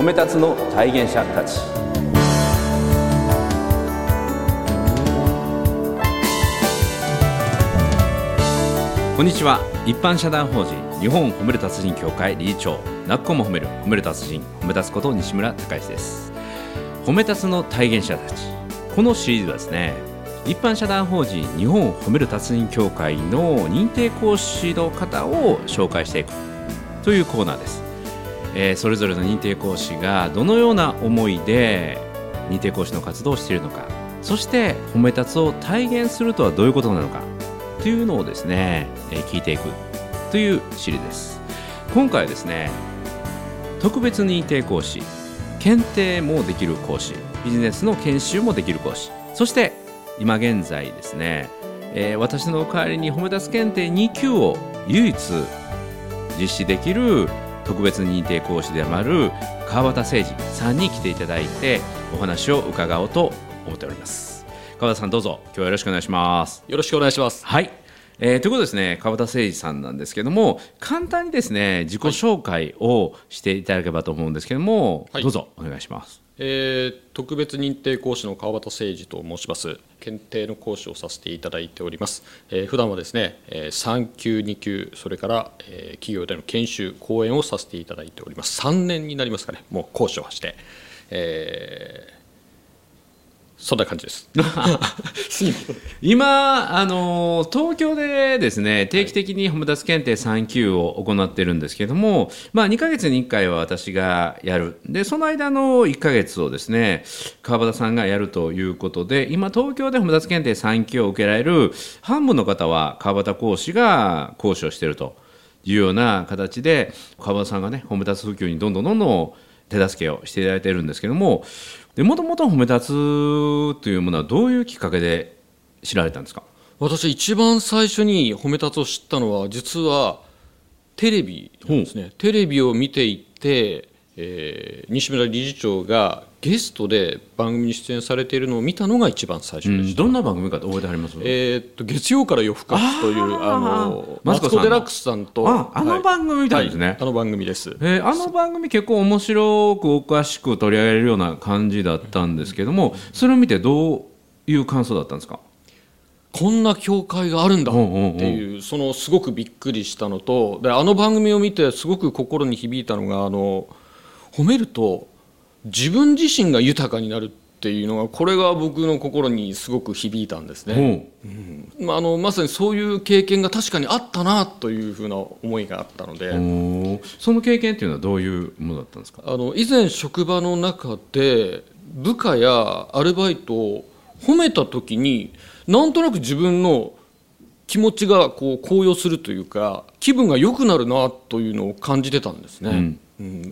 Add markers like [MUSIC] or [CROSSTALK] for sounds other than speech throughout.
褒め立つの体現者たち。こんにちは。一般社団法人日本褒める達人協会理事長なっこも褒める褒める達人褒め立つこと西村孝之です。褒め立つの体現者たち。このシリーズはですね一般社団法人日本褒める達人協会の認定講師の方を紹介していくというコーナーです、えーそれぞれの認定講師がどのような思いで認定講師の活動をしているのかそして褒め立つを体現するとはどういうことなのかというのをですね、えー聞いていくというシリーズです。今回はですね特別認定講師検定もできる講師ビジネスの研修もできる講師そして今現在ですね、えー私の代わりに褒め立つ検定2級を唯一実施できる特別認定講師である川端誠二さんに来ていただいてお話を伺おうと思っております。川端さんどうぞ。今日はよろしくお願いします。よろしくお願いします。はい、えーということでですね川端誠二さんなんですけども簡単にですね自己紹介をしていただければと思うんですけども、はいどうぞお願いしますえー特別認定講師の川端誠二と申します。検定の講師をさせていただいております。えー普段はですね、えー3級、2級、それから、えー企業での研修、講演をさせていただいております。3年になりますかね、もう講師をして、えーそんな感じです。[LAUGHS] 今、あの東京でですね定期的に褒め立つ検定3級を行ってるんですけども、まあ、2ヶ月に1回は私がやる。でその間の1ヶ月をですね川端さんがやるということで今東京で褒め立つ検定3級を受けられる半分の方は川端講師が講師をしているというような形で川端さんがね褒め立つ普及にどんどんどんどん手助けをしていただいているんですけどももともと褒め立つというものはどういうきっかけで知られたんですか？私一番最初に褒め立つを知ったのは実はテレビなんですね。テレビを見ていて、えー西村理事長がゲストで番組に出演されているのを見たのが一番最初でした、どんな番組か覚えてあります？えーっと月曜から夜更かしというあのマツコデラックスさんとああの番組みたいですね。はあの番組です。えーあの番組結構面白くおかしく取り上げるような感じだったんですけどもそれを見てどういう感想だったんですか？こんな教会があるんだってうんうんうん。いうそのすごくびっくりしたのとであの番組を見てすごく心に響いたのがあの褒めると自分自身が豊かになるっていうのがこれが僕の心にすごく響いたんですね、ほまあ、あのまさにそういう経験が確かにあったなというふうな思いがあったので、その経験っていうのはどういうものだったんですか？あの以前職場の中で部下やアルバイトを褒めた時になんとなく自分の気持ちがこう高揚するというか気分が良くなるなというのを感じてたんですね。うん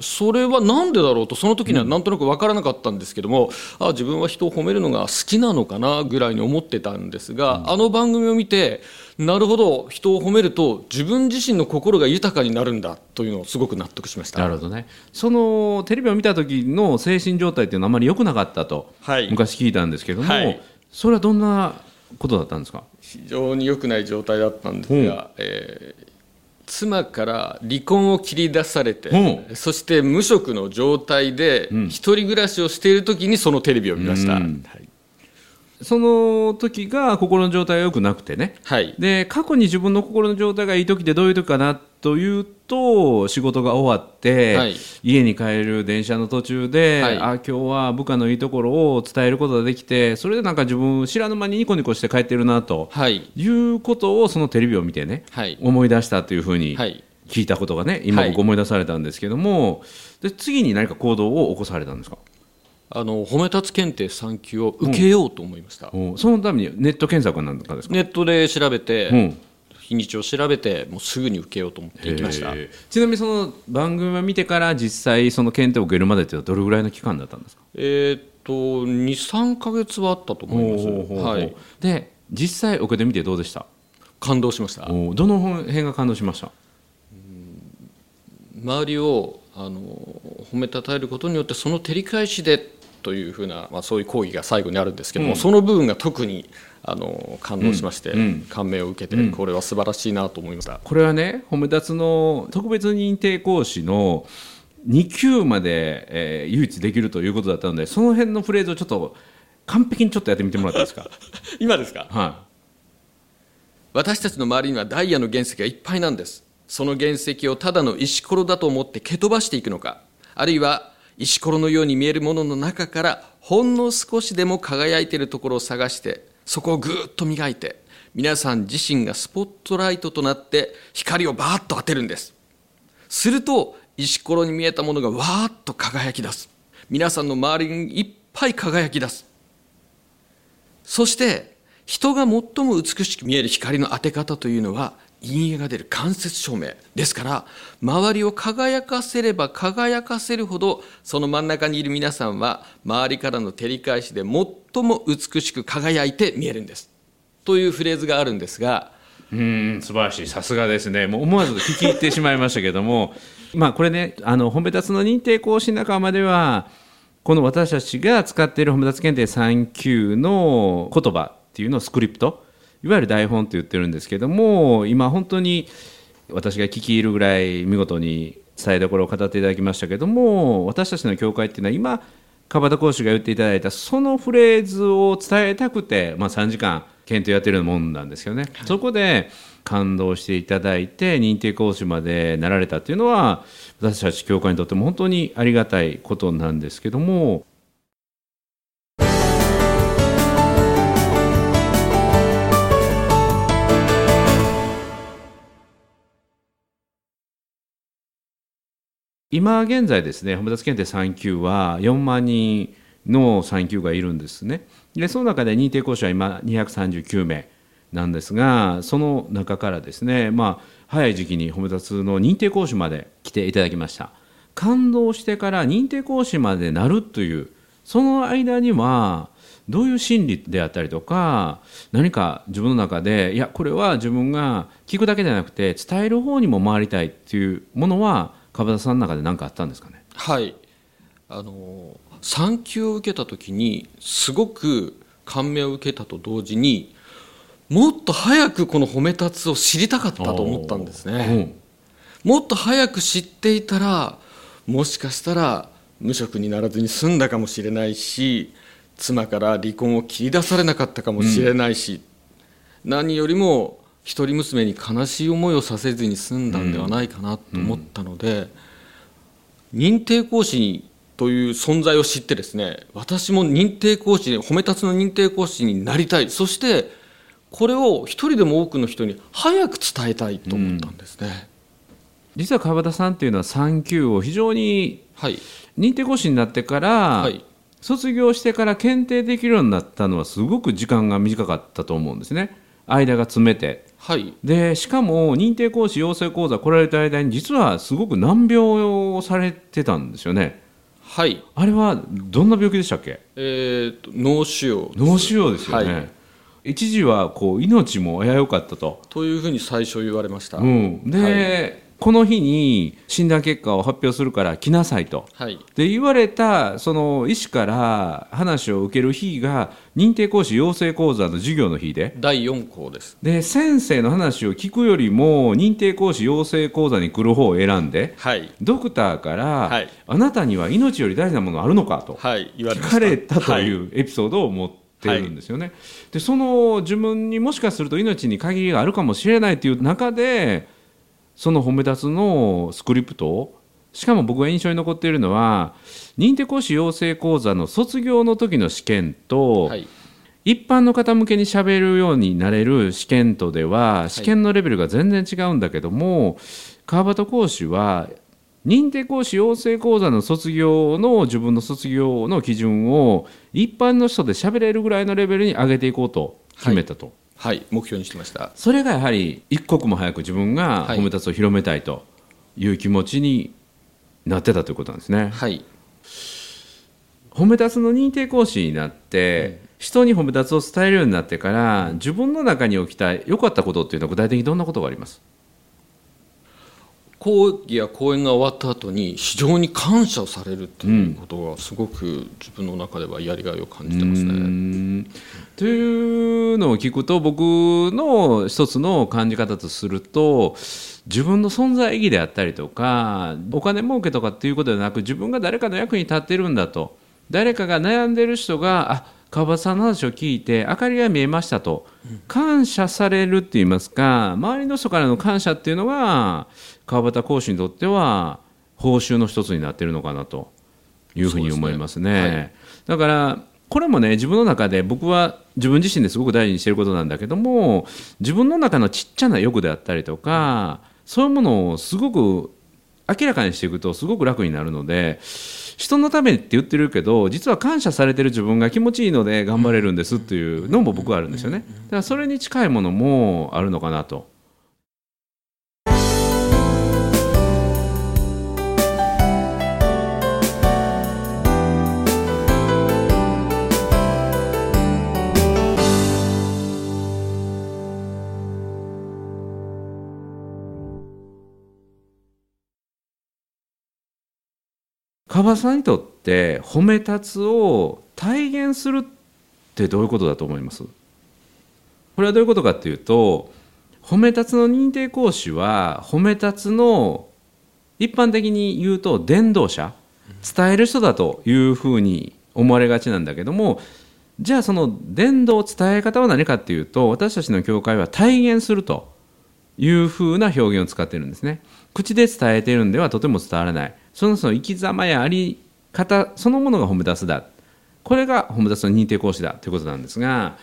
それは何でだろうとその時にはなんとなく分からなかったんですけども、あ自分は人を褒めるのが好きなのかなぐらいに思ってたんですが、あの番組を見てなるほど人を褒めると自分自身の心が豊かになるんだというのをすごく納得しました。なるほどね。そのテレビを見た時の精神状態っていうのはあまり良くなかったと、はい。昔聞いたんですけども、はい。それはどんなことだったんですか？非常に良くない状態だったんですが、えー妻から離婚を切り出されて、うそして無職の状態で一人暮らしをしている時にそのテレビを見ました、うん。はい。その時が心の状態が良くなくてね。はい。で過去に自分の心の状態がいい時ってどういう時かなというと仕事が終わって、はい。家に帰る電車の途中で、はい。あ今日は部下のいいところを伝えることができてそれでなんか自分知らぬ間にニコニコして帰ってるなとはい。いうことをそのテレビを見てね、はい。思い出したというふうにはい。聞いたことがね今はい。僕思い出されたんですけども、で次に何か行動を起こされたんですか、あの褒め立つ検定3級を受けようと思いました、おそのためにネット検索なんかですか、ネットで調べて、うん日にちを調べてもうすぐに受けようと思って行きました、えー。ちなみにその番組を見てから実際その検定を受けるまでっていうのはどれぐらいの期間だったんですか？えーっと23か月はあったと思います、はい、で実際受けてみてどうでした？感動しました。おどの辺が感動しました？周りをあの褒めたたえることによってその照り返しでというふうな、まあ、そういう講義が最後にあるんですけども、うん。その部分が特にあの感動しまして、うんうん。感銘を受けて、うん。これは素晴らしいなと思いました。これはね褒め立つの特別認定講師の2級まで、えー唯一できるということだったのでその辺のフレーズをちょっと完璧にちょっとやってみてもらっていいですか？[LAUGHS] 今ですか？は私たちの周りにはダイヤの原石がいっぱいなんです。その原石をただの石ころだと思って蹴飛ばしていくのか。あるいは石ころのように見えるものの中からほんの少しでも輝いているところを探してそこをぐーっと磨いて皆さん自身がスポットライトとなって光をバーッと当てるんです。すると石ころに見えたものがわーっと輝き出す。皆さんの周りにいっぱい輝き出す。そして人が最も美しく見える光の当て方というのは陰影が出る間接照明ですから周りを輝かせれば輝かせるほどその真ん中にいる皆さんは周りからの照り返しで最も美しく輝いて見えるんです。というフレーズがあるんですが、うん素晴らしい。さすがですね。もう思わず聞き入ってしまいましたけども [LAUGHS] まあこれねあの褒め立つの認定講師仲間ではこの私たちが使っている褒め立つ検定3級の言葉っていうのをスクリプトいわゆる台本と言ってるんですけども今本当に私が聞き入るぐらい見事に伝えどころを語っていただきましたけども私たちの教会っていうのは今川端講師が言っていただいたそのフレーズを伝えたくて、まあ、3時間検討やってるようなもんなんですよね、そこで感動していただいて認定講師までなられたっていうのは私たち教会にとっても本当にありがたいことなんですけども今現在ですね、褒め立つ検定3級は4万人の3級がいるんですね。で、その中で認定講師は今239名なんですが、その中からですね、まあ、早い時期に褒め立つの認定講師まで来ていただきました。感動してから認定講師までなるという、その間には、どういう心理であったりとか、何か自分の中で、いや、これは自分が聞くだけじゃなくて、伝える方にも回りたいっていうものは、川端さんの中で何かあったんですかね？はいあの産休を受けた時にすごく感銘を受けたと同時にもっと早くこの褒め立つを知りたかったと思ったんですね。もっと早く知っていたらもしかしたら無職にならずに済んだかもしれないし妻から離婚を切り出されなかったかもしれないし、何よりも一人娘に悲しい思いをさせずに済んだんではないかなと思ったので、認定講師という存在を知ってですね私も認定講師褒め立つの認定講師になりたい。そしてこれを一人でも多くの人に早く伝えたいと思ったんですね。実は川端さんっていうのは3級を非常にはい、認定講師になってから、はい。卒業してから検定できるようになったのはすごく時間が短かったと思うんですね間が詰めて。はい、でしかも認定講師養成講座来られた間に実はすごく難病をされてたんですよね。はい。あれはどんな病気でしたっけ？えーと脳腫瘍脳腫瘍ですよね、はい。一時はこう命も危うかったと、というふうに最初言われました。うん、で、この日に診断結果を発表するから来なさいと。はい、で言われたその医師から話を受ける日が認定講師養成講座の授業の日で。第4項です。で先生の話を聞くよりも認定講師養成講座に来る方を選んではい、ドクターから、はい。あなたには命より大事なものあるのかとはい、言われ聞。かれたとはい。いうエピソードを持ってるんですよね。でその自分にもしかすると命に限りがあるかもしれないという中でその褒め立つのスクリプト。をしかも僕が印象に残っているのは認定講師養成講座の卒業の時の試験と、はい、一般の方向けにしゃべるようになれる試験とでは試験のレベルが全然違うんだけども、川端講師は認定講師養成講座の卒業の自分の卒業の基準を一般の人で喋れるぐらいのレベルに上げていこうと決めたと、はい、目標にしてました。それがやはり一刻も早く自分がはい褒め立つを広めたいという気持ちになってたということなんですね。はい、褒め立つの認定講師になって、人に褒め立つを伝えるようになってから自分の中に起きた良かったことっていうのは具体的にどんなことがあります？講義や講演が終わった後に非常に感謝されるということがすごく自分の中ではやりがいを感じてますね。ん。というのを聞くと僕の一つの感じ方とすると自分の存在意義であったりとかお金儲けとかっていうことではなく自分が誰かの役に立ってるんだと。誰かが悩んでる人があ川端さんの話を聞いて明かりが見えましたと。感謝されるって言いますか周りの人からの感謝っていうのが川端講師にとっては報酬の一つになってるのかなと。いうふうに思いますね。すね。はい、だからこれもね自分の中で僕は自分自身ですごく大事にしていることなんだけども自分の中のちっちゃな欲であったりとかそういうものをすごく明らかにしていくとすごく楽になるので人のためって言ってるけど実は感謝されてる自分が気持ちいいので頑張れるんですっていうのも僕はあるんですよね。だからそれに近いものもあるのかなと。川さんにとって褒め立つを体現するってどういうことだと思います？これはどういうことかっていうと褒め立つの認定講師は褒め立つの一般的に言うと伝道者伝える人だというふうに思われがちなんだけどもじゃあその伝道伝え方は何かっていうと私たちの教会は体現するというふうな表現を使ってるんですね。口で伝えているんではとても伝わらない。そのその生き様やあり方そのものが褒め出すだ。これが褒め立つの認定講師だということなんですが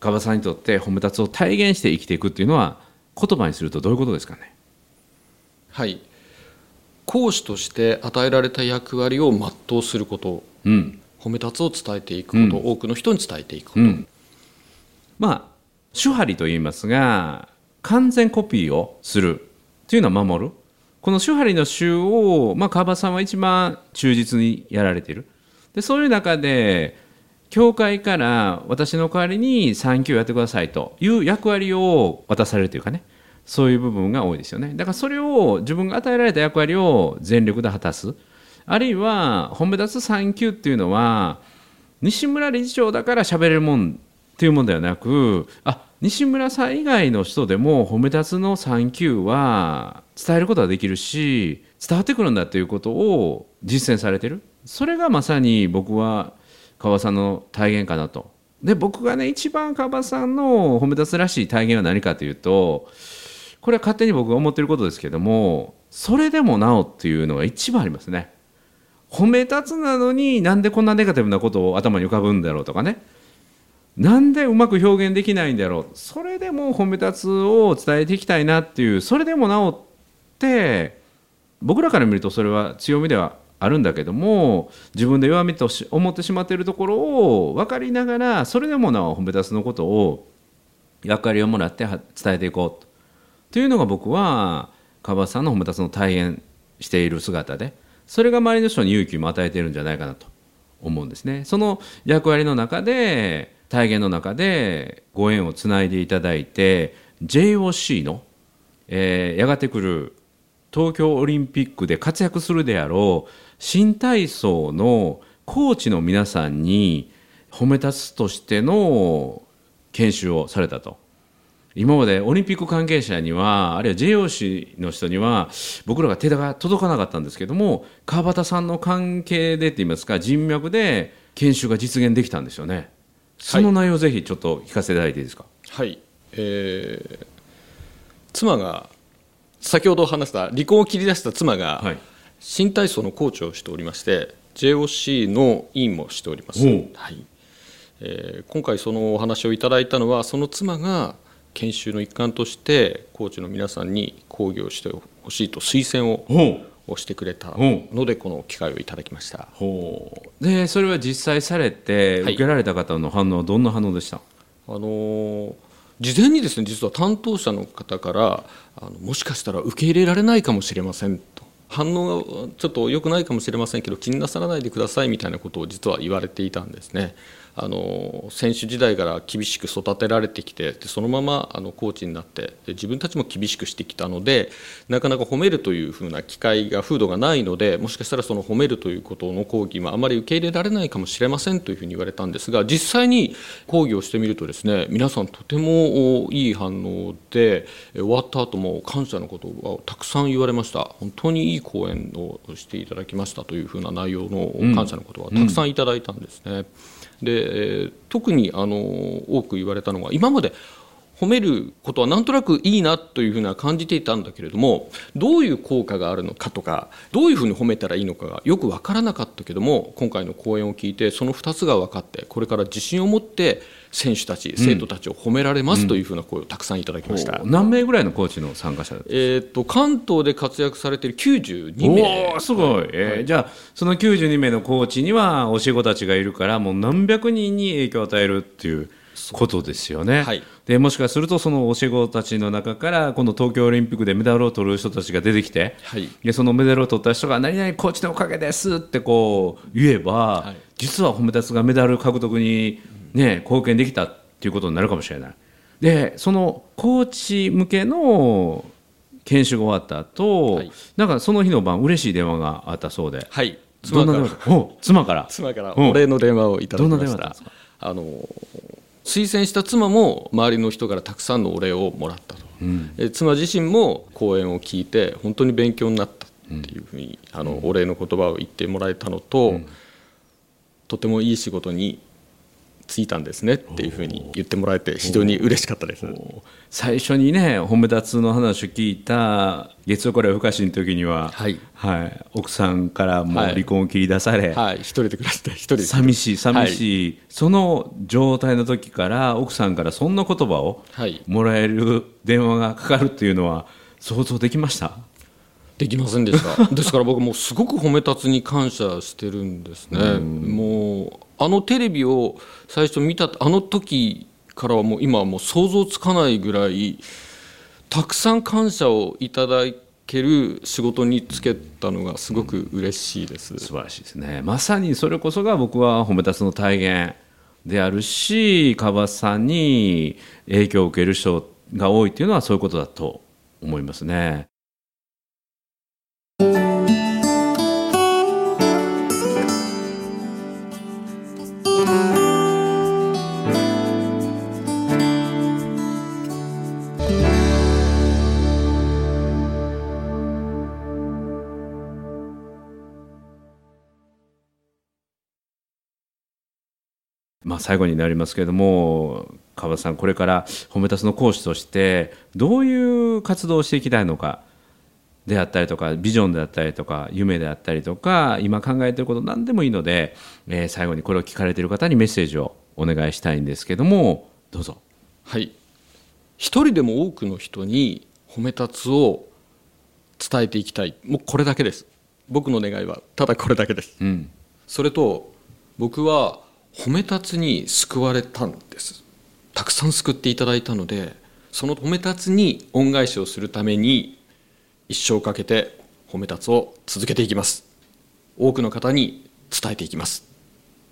馬場さんにとって褒め立つを体現して生きていくっていうのは言葉にするとどういうことですかね？はい。講師として与えられた役割を全うすること、うん、褒め立つを伝えていくこと、うん、多くの人に伝えていくこと、うん、まあ手張りと言いますが完全コピーをする。というのは守るこの手張りの週を、まあ、川端さんは一番忠実にやられている。でそういう中で教会から私の代わりに産休やってくださいという役割を渡されるというかね。そういう部分が多いですよね。だからそれを自分が与えられた役割を全力で果たす。あるいは本部立つ産休っていうのは西村理事長だから喋れるもんっていうもんではなくあ西村さん以外の人でも褒め立つの3級は伝えることができるし伝わってくるんだということを実践されてる。それがまさに僕は川さんの体現かなと。で僕がね一番川さんの褒め立つらしい体現は何かというとこれは勝手に僕が思ってることですけどもそれでもなおっていうのが一番ありますね。褒め立つなのになんでこんなネガティブなことを頭に浮かぶんだろうとかね。なんでうまく表現できないんだろう。それでも褒め立つを伝えていきたいなっていう。それでもなおって僕らから見るとそれは強みではあるんだけども自分で弱みと思ってしまっているところを分かりながらそれでもなお褒め立つのことを役割をもらって伝えていこう。とというのが僕は川端さんの褒め立つの体現している姿でそれが周りの人に勇気も与えているんじゃないかなと思うんですね。その役割の中で体現の中でご縁をつないでいただいて JOC の、えー、やがて来る東京オリンピックで活躍するであろう新体操のコーチの皆さんに褒め立つとしての研修をされたと。今までオリンピック関係者にはあるいは JOC の人には僕らが手が届かなかったんですけども川端さんの関係でっていいますか人脈で研修が実現できたんですよね。その内容をぜひちょっと聞かせていただいていいですか？はい、えー、妻が先ほど話した離婚を切り出した妻が、はい、新体操のコーチをしておりまして JOC の委員もしております、はい。えー、今回そのお話をいただいたのはその妻が研修の一環としてコーチの皆さんに講義をしてほしいと推薦ををしてくれたのでこの機会をいただきました。でそれは実際されて受けられた方の反応はどんな反応でした、あの事前にですね実は担当者の方からあのもしかしたら受け入れられないかもしれませんと。反応がちょっと良くないかもしれませんけど気になさらないでくださいみたいなことを実は言われていたんですねあの選手時代から厳しく育てられてきてでそのままあのコーチになってで自分たちも厳しくしてきたのでなかなか褒めるというふうな機会が風土がないのでもしかしたらその褒めるということの講義もあまり受け入れられないかもしれませんというふうに言われたんですが実際に講義をしてみるとですね皆さんとてもいい反応で終わった後も感謝のことをたくさん言われました本当にいい講演をしていただきましたというふうな内容の感謝のことはたくさんいただいたんですね。うんで特にあの多く言われたのが今まで褒めることはなんとなくいいなというふうな感じていたんだけれどもどういう効果があるのかとかどういうふうに褒めたらいいのかがよく分からなかったけども今回の講演を聞いてその2つが分かってこれから自信を持って選手たち、生徒たちを褒められますというふうな声をたくさんいただきました、うん、何名ぐらいのコーチの参加者えーと、関東で活躍されている92名。すごい、はい、えー、じゃあその92名のコーチには教え子たちがいるからもう何百人に影響を与えるっていうことですよね。はい、でもしかするとその教え子たちの中からこの東京オリンピックでメダルを取る人たちが出てきて、はい、でそのメダルを取った人が何々コーチのおかげですってこう言えば、はい、実は褒め立つがメダル獲得に、ね、貢献できたっていうことになるかもしれない。でそのコーチ向けの研修が終わった後、はい、なんかその日の晩嬉しい電話があったそうで、はい、妻から。妻から。妻からお礼の電話をいただきました。あの推薦した妻も周りの人からたくさんのお礼をもらったと、うん、妻自身も講演を聞いて本当に勉強になったっていうふうに、うん、あのお礼の言葉を言ってもらえたのと、うん、とてもいい仕事についたんですねっていうふうに言ってもらえて非常に嬉しかったです。最初にね褒め立つの話を聞いた月曜から深しの時には、はい。はい、奥さんからも離婚を切り出され、はい、はい、一人で暮らして一人で。寂しい寂しい、はい、その状態の時から奥さんからそんな言葉をもらえる電話がかかるっていうのは想像できました？できませんでした。[LAUGHS] ですから僕もすごく褒め立つに感謝してるんですね。もうあのテレビを最初見たあの時からはもう今はもう想像つかないぐらいたくさん感謝をいただける仕事に就けたのがすごく嬉しいです、素晴らしいですね。まさにそれこそが僕は褒め立つの体現であるし川端さんに影響を受ける人が多いっていうのはそういうことだと思いますね。あ、最後になりますけれども川端さんこれから褒め立つの講師としてどういう活動をしていきたいのかであったりとかビジョンであったりとか夢であったりとか今考えていること何でもいいので、えー、最後にこれを聞かれている方にメッセージをお願いしたいんですけどもどうぞ。はい。一人でも多くの人に褒め立つを伝えていきたい。もうこれだけです。僕の願いはただこれだけです、うん、それと僕は褒め立つに救われたんです。たくさん救っていただいたのでその褒め立つに恩返しをするために一生かけて褒め立つを続けていきます。多くの方に伝えていきます。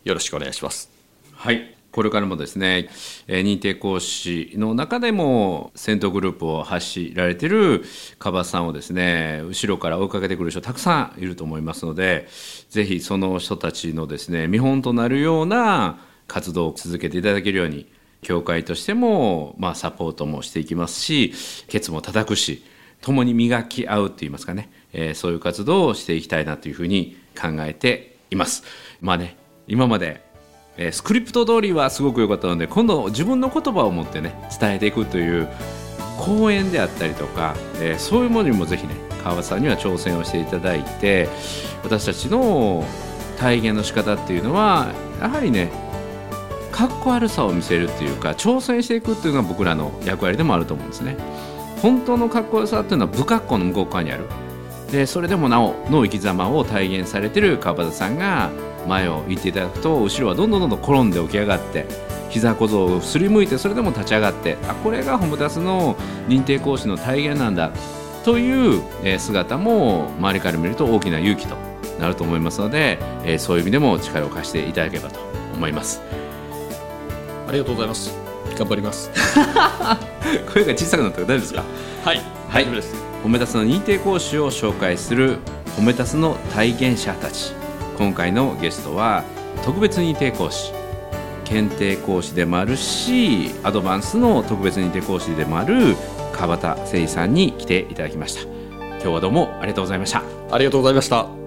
よろしくお願いします。はい。これからもですね、え認定講師の中でも先頭グループを走られている樺さんをですね後ろから追いかけてくる人たくさんいると思いますのでぜひその人たちのですね見本となるような活動を続けていただけるように協会としても、まあ、サポートもしていきますしケツも叩くし共に磨き合うといいますかね、えー、そういう活動をしていきたいなというふうに考えています。まあね今までえ、スクリプト通りはすごく良かったので今度自分の言葉を持ってね伝えていくという講演であったりとか、えー、そういうものにもぜひね川端さんには挑戦をしていただいて私たちの体現の仕方っていうのはやはりねかっこ悪さを見せるっていうか挑戦していくっていうのが僕らの役割でもあると思うんですね。本当のかっこよさっていうのは不格好の向こう側にある。でそれでもなおの生き様を体現されてる川端さんが前を行っていただくと後ろはどんどんどんどん転んで起き上がって膝小僧をすりむいてそれでも立ち上がってあこれがホムタスの認定講師の体現なんだという姿も周りから見ると大きな勇気となると思いますのでそういう意味でも力を貸していただければと思います。ありがとうございます。頑張ります。[LAUGHS] 声が小さくなったら大丈夫ですか？はいはい。大丈夫です。褒め立つの認定講師を紹介する褒め立つの体現者たち今回のゲストは特別認定講師検定講師でもあるしアドバンスの特別認定講師でもある川端誠司さんに来ていただきました。今日はどうもありがとうございました。ありがとうございました。